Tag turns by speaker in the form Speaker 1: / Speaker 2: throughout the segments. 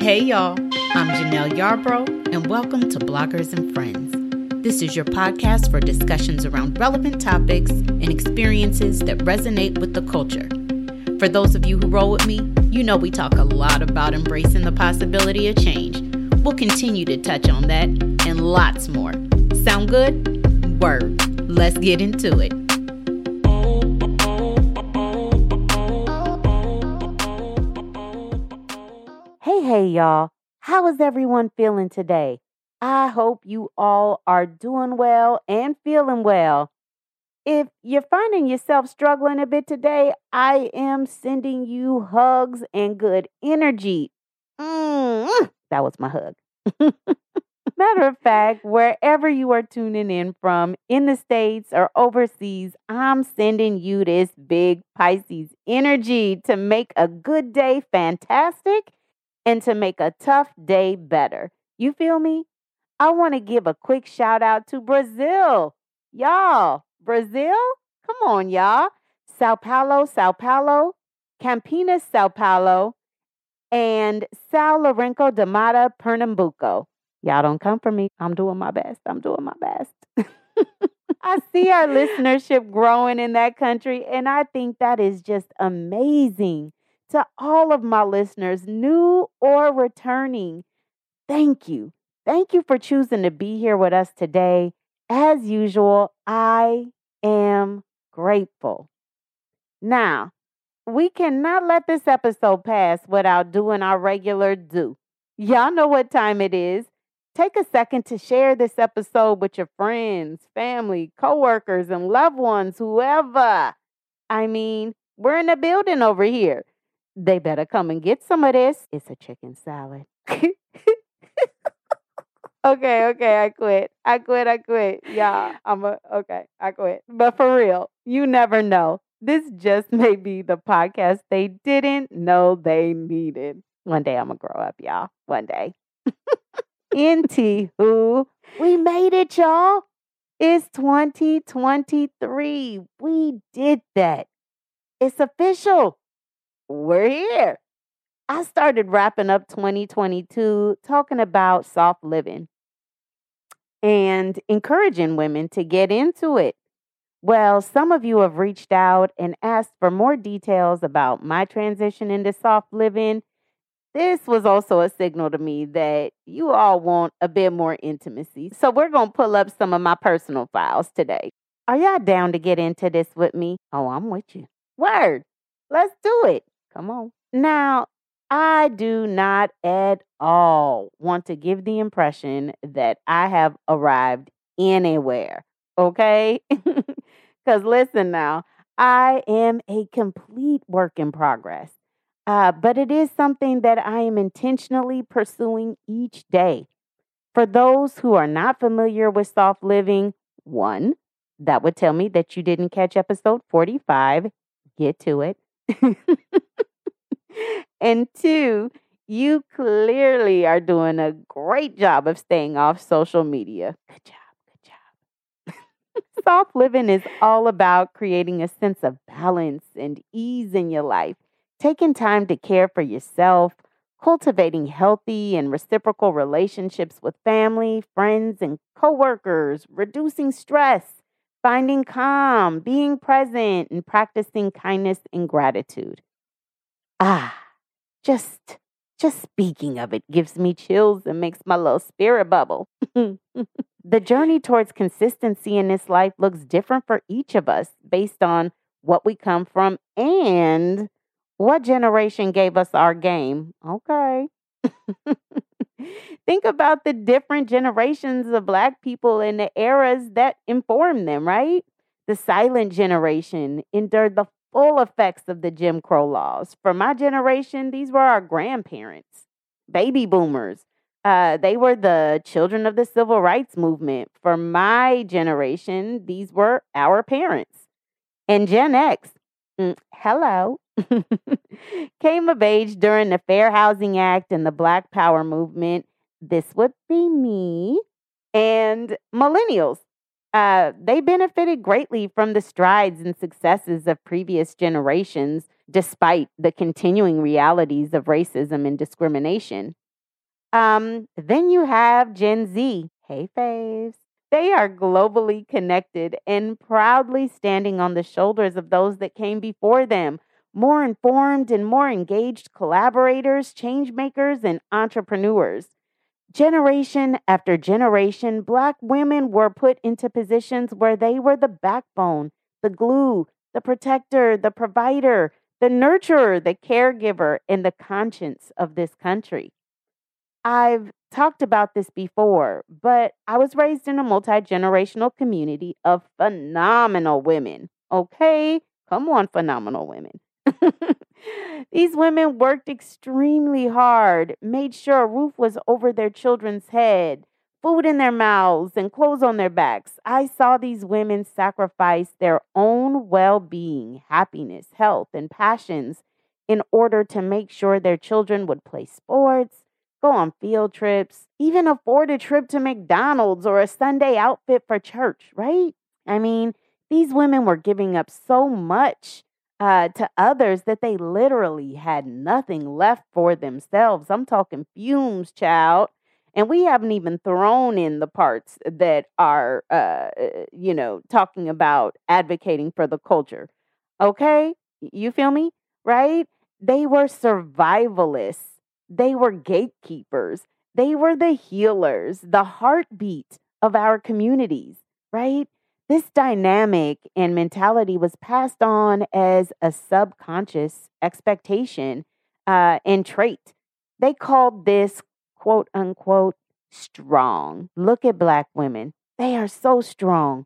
Speaker 1: Hey y'all, I'm Jenelle Yarbrough, and welcome to Bloggers and Friends. This is your podcast for discussions around relevant topics and experiences that resonate with the culture. For those of you who roll with me, you know we talk a lot about embracing the possibility of change. We'll continue to touch on that and lots more. Sound good? Word. Let's get into it.
Speaker 2: Y'all. How is everyone feeling today? I hope you all are doing well and feeling well. If you're finding yourself struggling a bit today, I am sending you hugs and good energy. Mm, that was my hug. Matter of fact, wherever you are tuning in from, in the States or overseas, I'm sending you this big Pisces energy to make a good day fantastic and to make a tough day better. You feel me? I want to give a quick shout out to Brazil. Y'all, Brazil? Come on, y'all. Sao Paulo, Sao Paulo, Campinas, Sao Paulo, and Sao Lourenço de Mata, Pernambuco. Y'all don't come for me. I'm doing my best. I'm doing my best. I see our listenership growing in that country, and I think that is just amazing. To all of my listeners, new or returning, thank you. Thank you for choosing to be here with us today. As usual, I am grateful. Now, we cannot let this episode pass without doing our regular do. Y'all know what time it is. Take a second to share this episode with your friends, family, coworkers, and loved ones, whoever. I mean, we're in the building over here. They better come and get some of this. It's a chicken salad. okay, okay, I quit. I quit, I quit. Yeah, I'm a okay, I quit. But for real, you never know. This just may be the podcast they didn't know they needed. One day I'm gonna grow up, y'all. One day. Anywho, we made it, y'all. It's 2023. We did that. It's official. We're here. I started wrapping up 2022 talking about soft living and encouraging women to get into it. Well, some of you have reached out and asked for more details about my transition into soft living. This was also a signal to me that you all want a bit more intimacy. So, we're going to pull up some of my personal files today. Are y'all down to get into this with me? Oh, I'm with you. Word. Let's do it. Come on. Now, I do not at all want to give the impression that I have arrived anywhere. Okay? Because listen now, I am a complete work in progress. Uh, but it is something that I am intentionally pursuing each day. For those who are not familiar with soft living, one, that would tell me that you didn't catch episode 45. Get to it. and two, you clearly are doing a great job of staying off social media. Good job. Good job. Soft living is all about creating a sense of balance and ease in your life, taking time to care for yourself, cultivating healthy and reciprocal relationships with family, friends, and coworkers, reducing stress, finding calm, being present, and practicing kindness and gratitude. Ah, just just speaking of it gives me chills and makes my little spirit bubble. the journey towards consistency in this life looks different for each of us based on what we come from and what generation gave us our game. Okay. Think about the different generations of Black people and the eras that informed them, right? The silent generation endured the full effects of the Jim Crow laws. For my generation, these were our grandparents, baby boomers. Uh, they were the children of the civil rights movement. For my generation, these were our parents. And Gen X, mm, hello, came of age during the Fair Housing Act and the Black Power movement. This would be me. And millennials, uh, they benefited greatly from the strides and successes of previous generations, despite the continuing realities of racism and discrimination. Um, then you have Gen Z. Hey, faves. They are globally connected and proudly standing on the shoulders of those that came before them. More informed and more engaged collaborators, change makers, and entrepreneurs. Generation after generation, Black women were put into positions where they were the backbone, the glue, the protector, the provider, the nurturer, the caregiver, and the conscience of this country. I've talked about this before, but I was raised in a multi generational community of phenomenal women. Okay, come on, phenomenal women. These women worked extremely hard, made sure a roof was over their children's head, food in their mouths, and clothes on their backs. I saw these women sacrifice their own well being, happiness, health, and passions in order to make sure their children would play sports, go on field trips, even afford a trip to McDonald's or a Sunday outfit for church, right? I mean, these women were giving up so much uh, to others that they literally had nothing left for themselves. I'm talking fumes, child. And we haven't even thrown in the parts that are, uh, you know, talking about advocating for the culture. Okay? You feel me? Right? They were survivalists, they were gatekeepers, they were the healers, the heartbeat of our communities, right? This dynamic and mentality was passed on as a subconscious expectation uh, and trait. They called this quote unquote strong. Look at black women. They are so strong.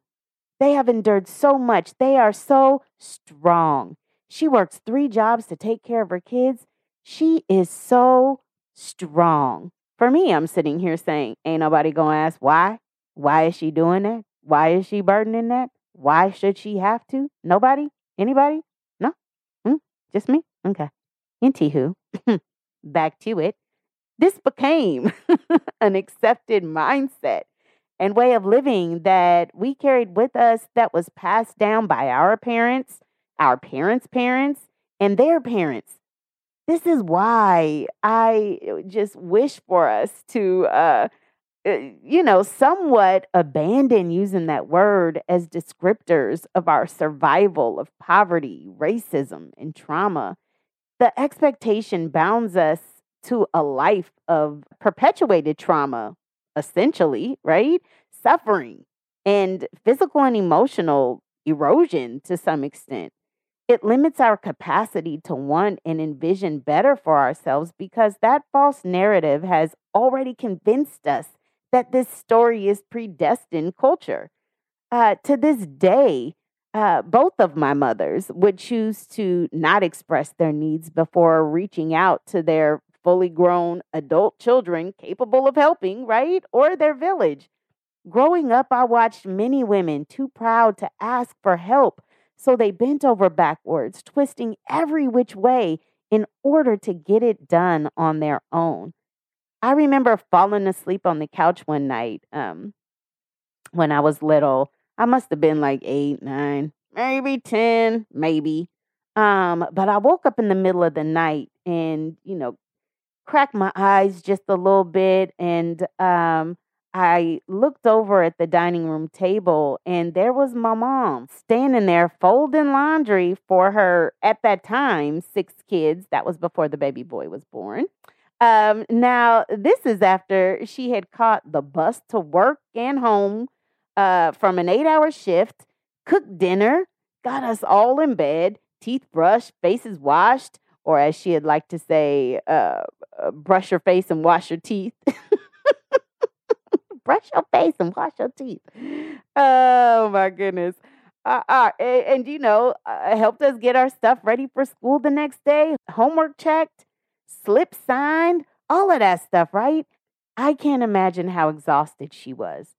Speaker 2: They have endured so much. They are so strong. She works three jobs to take care of her kids. She is so strong. For me, I'm sitting here saying, ain't nobody gonna ask why. Why is she doing that? Why is she burdening that? Why should she have to? Nobody? Anybody? No? Hmm? Just me? Okay. Anywho, back to it. This became an accepted mindset and way of living that we carried with us that was passed down by our parents, our parents' parents, and their parents. This is why I just wish for us to uh, uh, Eh, you know, somewhat abandon using that word as descriptors of our survival of poverty, racism, and trauma. The expectation bounds us to a life of perpetuated trauma, essentially, right? Suffering and physical and emotional erosion to some extent. It limits our capacity to want and envision better for ourselves because that false narrative has already convinced us that this story is predestined culture. Uh, to this day, uh, both of my mothers would choose to not express their needs before reaching out to their fully grown adult children capable of helping, right? Or their village. Growing up, I watched many women too proud to ask for help, so they bent over backwards, twisting every which way in order to get it done on their own. I remember falling asleep on the couch one night um, when I was little. I must have been like eight, nine, maybe 10, maybe. Um, but I woke up in the middle of the night and, you know, cracked my eyes just a little bit. And um, I looked over at the dining room table and there was my mom standing there folding laundry for her, at that time, six kids. That was before the baby boy was born. Um, now, this is after she had caught the bus to work and home uh, from an eight hour shift, cooked dinner, got us all in bed, teeth brushed, faces washed, or as she had liked to say, uh, uh brush your face and wash your teeth. brush your face and wash your teeth. Oh my goodness. Uh, uh, and, and, you know, uh, helped us get our stuff ready for school the next day, homework checked, slip signed, all of that stuff, right? I can't imagine how exhausted she was.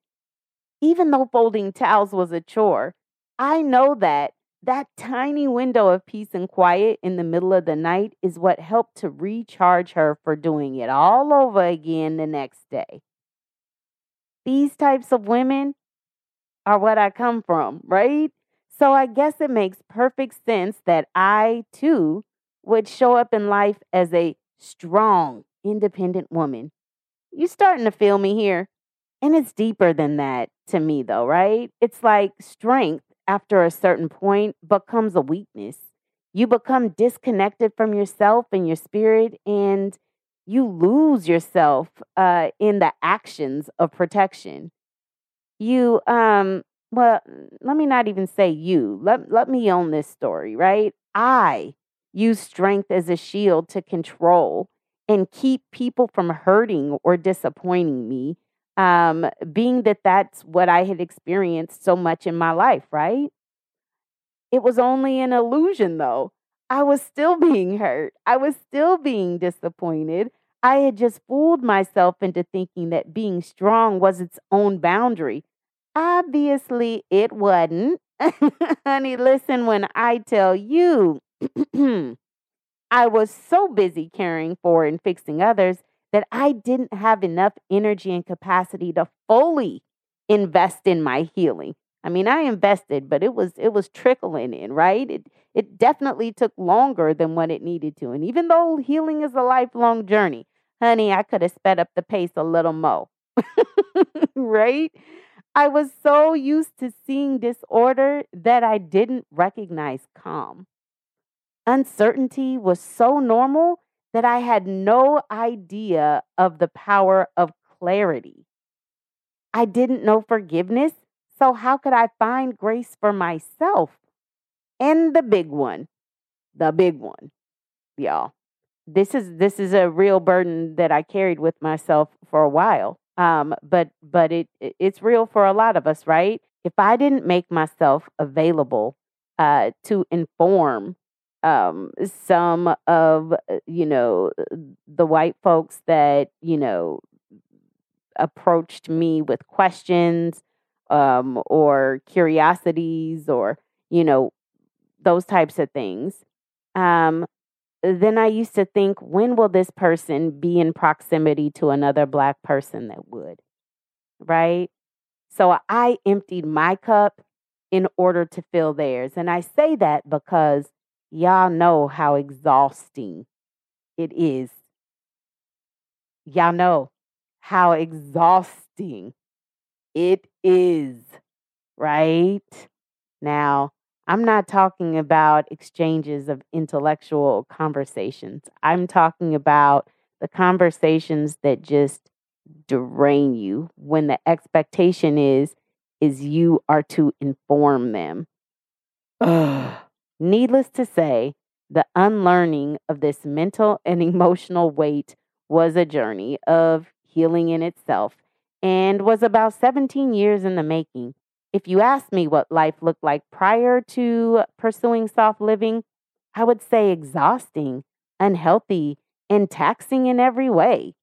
Speaker 2: Even though folding towels was a chore, I know that that tiny window of peace and quiet in the middle of the night is what helped to recharge her for doing it all over again the next day. These types of women are what I come from, right? So I guess it makes perfect sense that I too would show up in life as a strong, independent woman You starting to feel me here? And it's deeper than that to me, though, right? It's like strength after a certain point becomes a weakness. You become disconnected from yourself and your spirit, and you lose yourself uh, in the actions of protection. You, um, well, let me not even say you. Let, let me own this story, right? I use strength as a shield to control and keep people from hurting or disappointing me um, being that that's what I had experienced so much in my life, right? It was only an illusion, though. I was still being hurt. I was still being disappointed. I had just fooled myself into thinking that being strong was its own boundary. Obviously, it wasn't. Honey, listen when I tell you, I was so busy caring for and fixing others that I didn't have enough energy and capacity to fully invest in my healing. I mean, I invested, but it was it was trickling in, right? It it definitely took longer than what it needed to. And even though healing is a lifelong journey, honey, I could have sped up the pace a little more. right? I was so used to seeing disorder that I didn't recognize calm. Uncertainty was so normal that I had no idea of the power of clarity. I didn't know forgiveness, so how could I find grace for myself? And the big one, the big one, y'all. This is this is a real burden that I carried with myself for a while. Um, but but it it's real for a lot of us, right? If I didn't make myself available uh, to inform um, some of uh, you know the white folks that you know approached me with questions um, or curiosities or you know those types of things. Um, then i used to think when will this person be in proximity to another black person that would? Right? So i emptied my cup in order to fill theirs. And i say that because Y'all know how exhausting it is. Y'all know how exhausting it is, right? Now, I'm not talking about exchanges of intellectual conversations. I'm talking about the conversations that just drain you when the expectation is is you are to inform them. Needless to say, the unlearning of this mental and emotional weight was a journey of healing in itself and was about 17 years in the making. If you asked me what life looked like prior to pursuing soft living, I would say exhausting, unhealthy, and taxing in every way.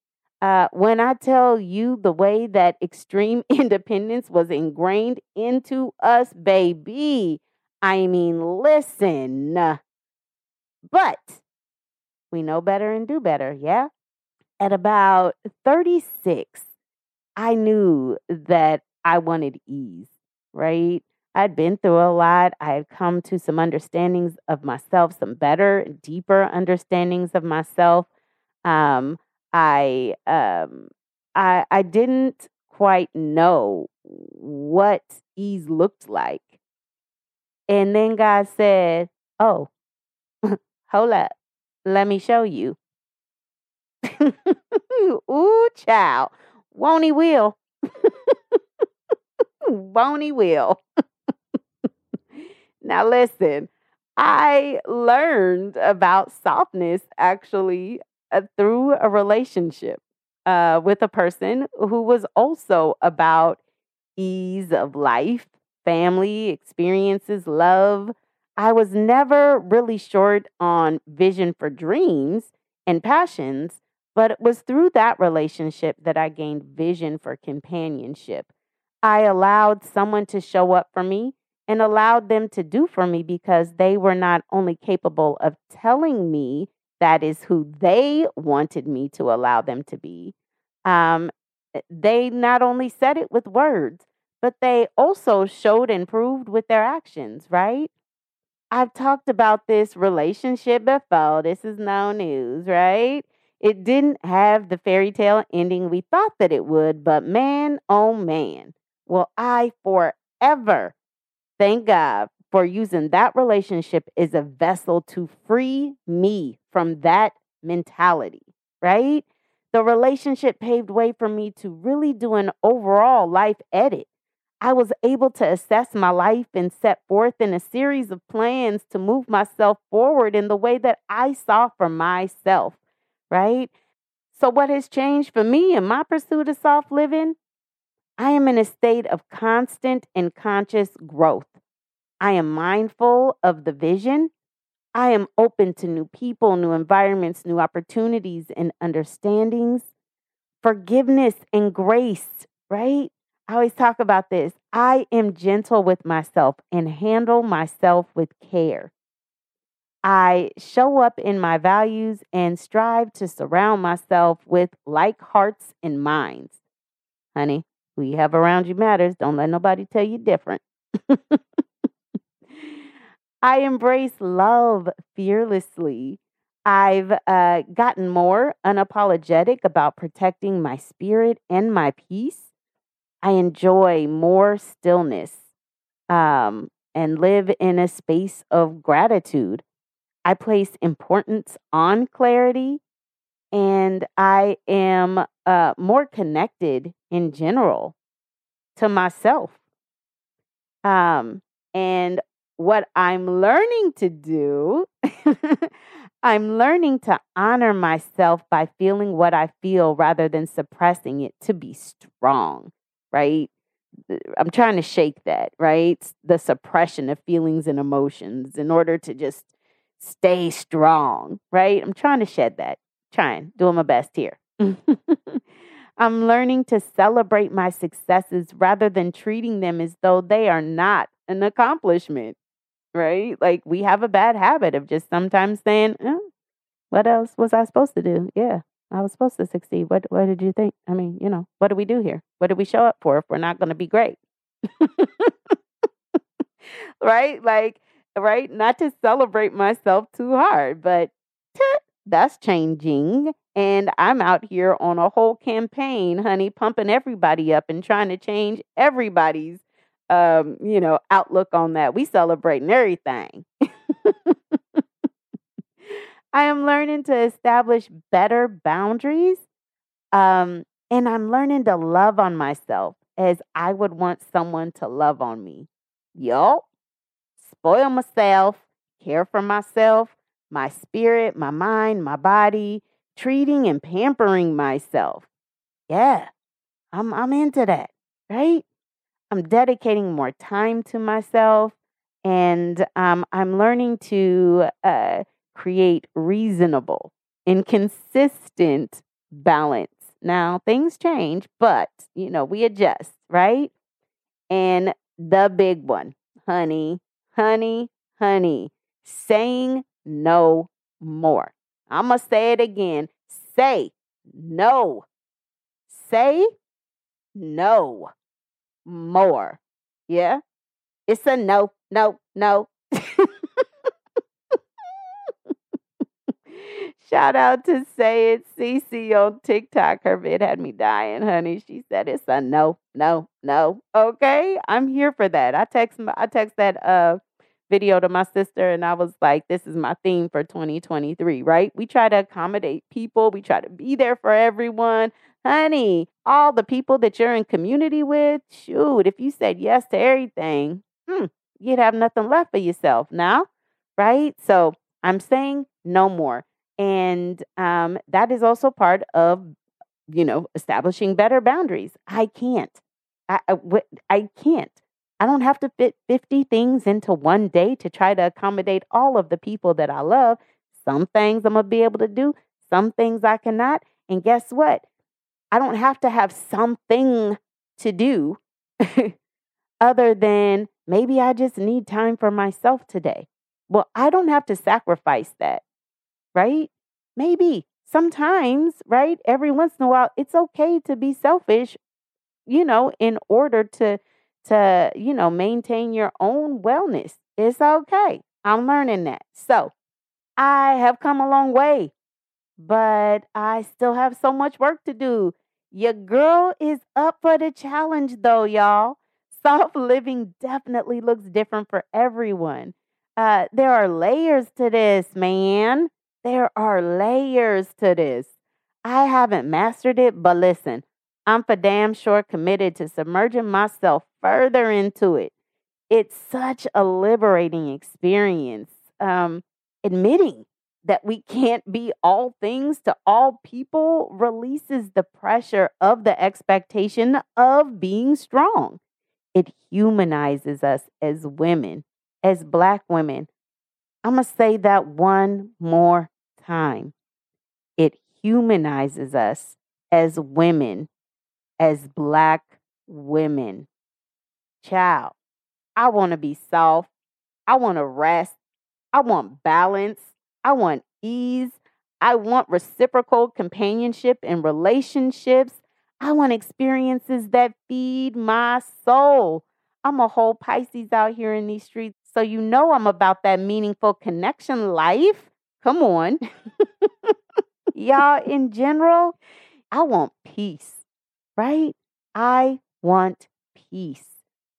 Speaker 2: Uh, when I tell you the way that extreme independence was ingrained into us, baby, I mean, listen. But we know better and do better, yeah? At about 36, I knew that I wanted ease, right? I'd been through a lot. I had come to some understandings of myself, some better, deeper understandings of myself. Um, I um, I I didn't quite know what ease looked like. And then God said, Oh, hold up. Let me show you. Ooh, child. Won't he will? Won't he will? now, listen, I learned about softness actually uh, through a relationship uh, with a person who was also about ease of life family, experiences, love. I was never really short on vision for dreams and passions, but it was through that relationship that I gained vision for companionship. I allowed someone to show up for me and allowed them to do for me because they were not only capable of telling me that is who they wanted me to allow them to be, um, eh, they not only said it with words, but they also showed and proved with their actions, right? I've talked about this relationship before. This is no news, right? It didn't have the fairy tale ending we thought that it would, but man, oh man, will I forever thank God for using that relationship as a vessel to free me from that mentality, right? The relationship paved way for me to really do an overall life edit. I was able to assess my life and set forth in a series of plans to move myself forward in the way that I saw for myself, right? So, what has changed for me in my pursuit of soft living? I am in a state of constant and conscious growth. I am mindful of the vision. I am open to new people, new environments, new opportunities, and understandings. Forgiveness and grace, right? I always talk about this. I am gentle with myself and handle myself with care. I show up in my values and strive to surround myself with like hearts and minds. Honey, who you have around you matters. Don't let nobody tell you different. I embrace love fearlessly. I've uh, gotten more unapologetic about protecting my spirit and my peace. I enjoy more stillness um, and live in a space of gratitude. I place importance on clarity and I am uh, more connected in general to myself. Um, and what I'm learning to do, I'm learning to honor myself by feeling what I feel rather than suppressing it to be strong right? I'm trying to shake that, right? The suppression of feelings and emotions in order to just stay strong, right? I'm trying to shed that. Trying, doing my best here. I'm learning to celebrate my successes rather than treating them as though they are not an accomplishment, right? Like we have a bad habit of just sometimes saying, oh, what else was I supposed to do? Yeah, I was supposed to succeed. What what did you think? I mean, you know, what do we do here? What do we show up for if we're not going to be great? right? Like, right? Not to celebrate myself too hard, but that's changing. And I'm out here on a whole campaign, honey, pumping everybody up and trying to change everybody's um, you know, outlook on that. We celebrating everything. I am learning to establish better boundaries. Um, and I'm learning to love on myself as I would want someone to love on me. Yup. Spoil myself, care for myself, my spirit, my mind, my body, treating and pampering myself. Yeah, I'm, I'm into that, right? I'm dedicating more time to myself and um, I'm learning to uh, create reasonable and consistent balance. Now, things change, but you know, we adjust, right? And the big one, honey, honey, honey, saying no more. I'm going to say it again. Say no. Say no more. Yeah? It's a no, no, no. Shout out to Say It CC on TikTok. Her vid had me dying, honey. She said it's a no, no, no. Okay, I'm here for that. I text I text that uh video to my sister and I was like, this is my theme for 2023, right? We try to accommodate people, we try to be there for everyone. Honey, all the people that you're in community with, shoot, if you said yes to everything, hmm, you'd have nothing left for yourself now, right? So I'm saying no more. And um, that is also part of, you know, establishing better boundaries. I can't. I, I, I can't. I don't have to fit 50 things into one day to try to accommodate all of the people that I love. Some things I'm going to be able to do, some things I cannot. And guess what? I don't have to have something to do other than maybe I just need time for myself today. Well, I don't have to sacrifice that right? Maybe sometimes, right? Every once in a while, it's okay to be selfish, you know, in order to to, you know, maintain your own wellness. It's okay. I'm learning that. So, I have come a long way but I still have so much work to do. Your girl is up for the challenge, though, y'all. Soft living definitely looks different for everyone. Uh, there are layers to this, man. There are layers to this. I haven't mastered it, but listen, I'm for damn sure committed to submerging myself further into it. It's such a liberating experience. Um, admitting that we can't be all things to all people releases the pressure of the expectation of being strong. It humanizes us as women, as Black women. I'm going to say that one more time. It humanizes us as women, as Black women. Child, I want to be soft. I want to rest. I want balance. I want ease. I want reciprocal companionship and relationships. I want experiences that feed my soul. I'm a whole Pisces out here in these streets. So, you know, I'm about that meaningful connection life. Come on. Y'all, in general, I want peace, right? I want peace.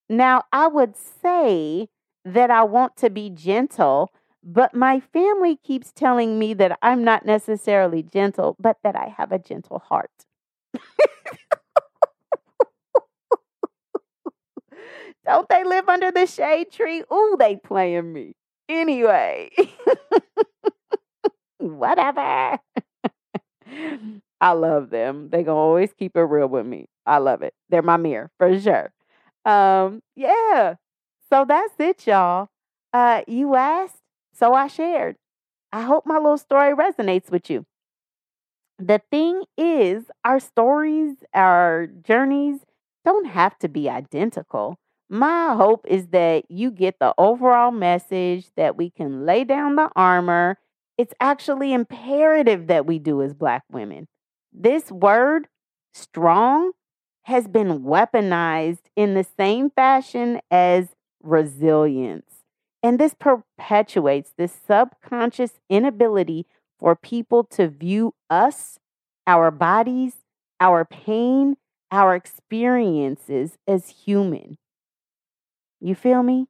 Speaker 2: Now, I would say that I want to be gentle, but my family keeps telling me that I'm not necessarily gentle, but that I have a gentle heart. Don't they live under the shade tree? Ooh, they playing me. Anyway, whatever. I love them. They gonna always keep it real with me. I love it. They're my mirror for sure. Um, yeah. So that's it, y'all. Uh, you asked, so I shared. I hope my little story resonates with you. The thing is, our stories, our journeys don't have to be identical. My hope is that you get the overall message that we can lay down the armor. It's actually imperative that we do as Black women. This word, strong, has been weaponized in the same fashion as resilience. And this perpetuates this subconscious inability for people to view us, our bodies, our pain, our experiences as human. You feel me?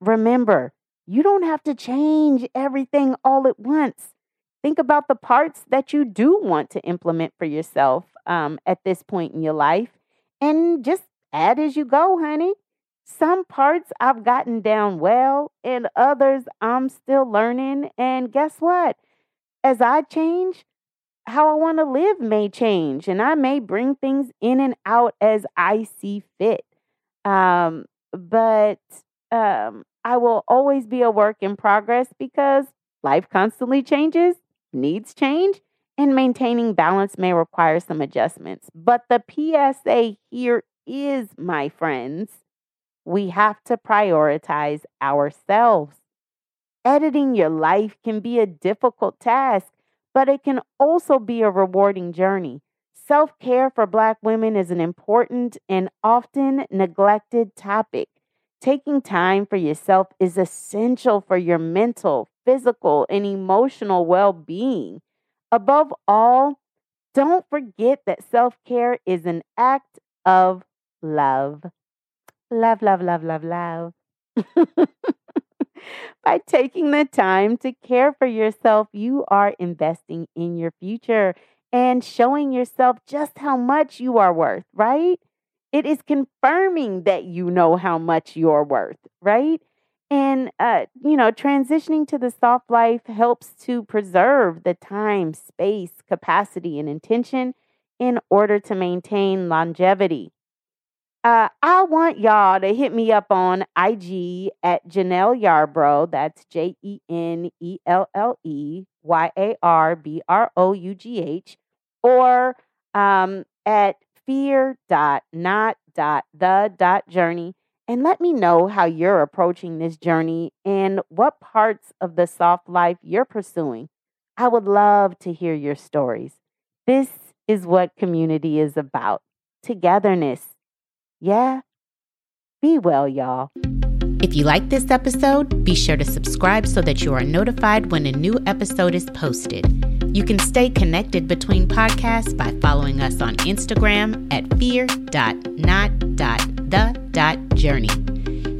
Speaker 2: Remember, you don't have to change everything all at once. Think about the parts that you do want to implement for yourself um, at this point in your life and just add as you go, honey. Some parts I've gotten down well, and others I'm still learning. And guess what? As I change, how I want to live may change, and I may bring things in and out as I see fit. Um, but um, I will always be a work in progress because life constantly changes, needs change, and maintaining balance may require some adjustments. But the PSA here is, my friends, we have to prioritize ourselves. Editing your life can be a difficult task, but it can also be a rewarding journey. Self care for Black women is an important and often neglected topic. Taking time for yourself is essential for your mental, physical, and emotional well being. Above all, don't forget that self care is an act of love. Love, love, love, love, love. By taking the time to care for yourself, you are investing in your future and showing yourself just how much you are worth, right? It is confirming that you know how much you're worth, right? And, uh, you know, transitioning to the soft life helps to preserve the time, space, capacity, and intention in order to maintain longevity. Uh, I want y'all to hit me up on IG at Jenelle Yarbrough. That's J E N E L L E Y A R B R O U G H, or um, at fear dot not dot the dot journey, and let me know how you're approaching this journey and what parts of the soft life you're pursuing. I would love to hear your stories. This is what community is about togetherness yeah. Be well, y'all.
Speaker 1: If you like this episode, be sure to subscribe so that you are notified when a new episode is posted. You can stay connected between podcasts by following us on Instagram at fear.not.the.journey.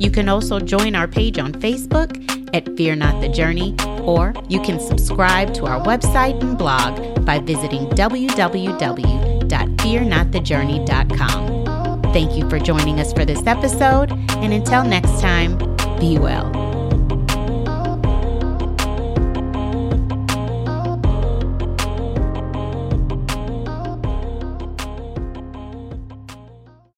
Speaker 1: You can also join our page on Facebook at Fear Not the Journey, or you can subscribe to our website and blog by visiting www.fearnotthejourney.com. Thank you for joining us for this episode, and until next time, be well.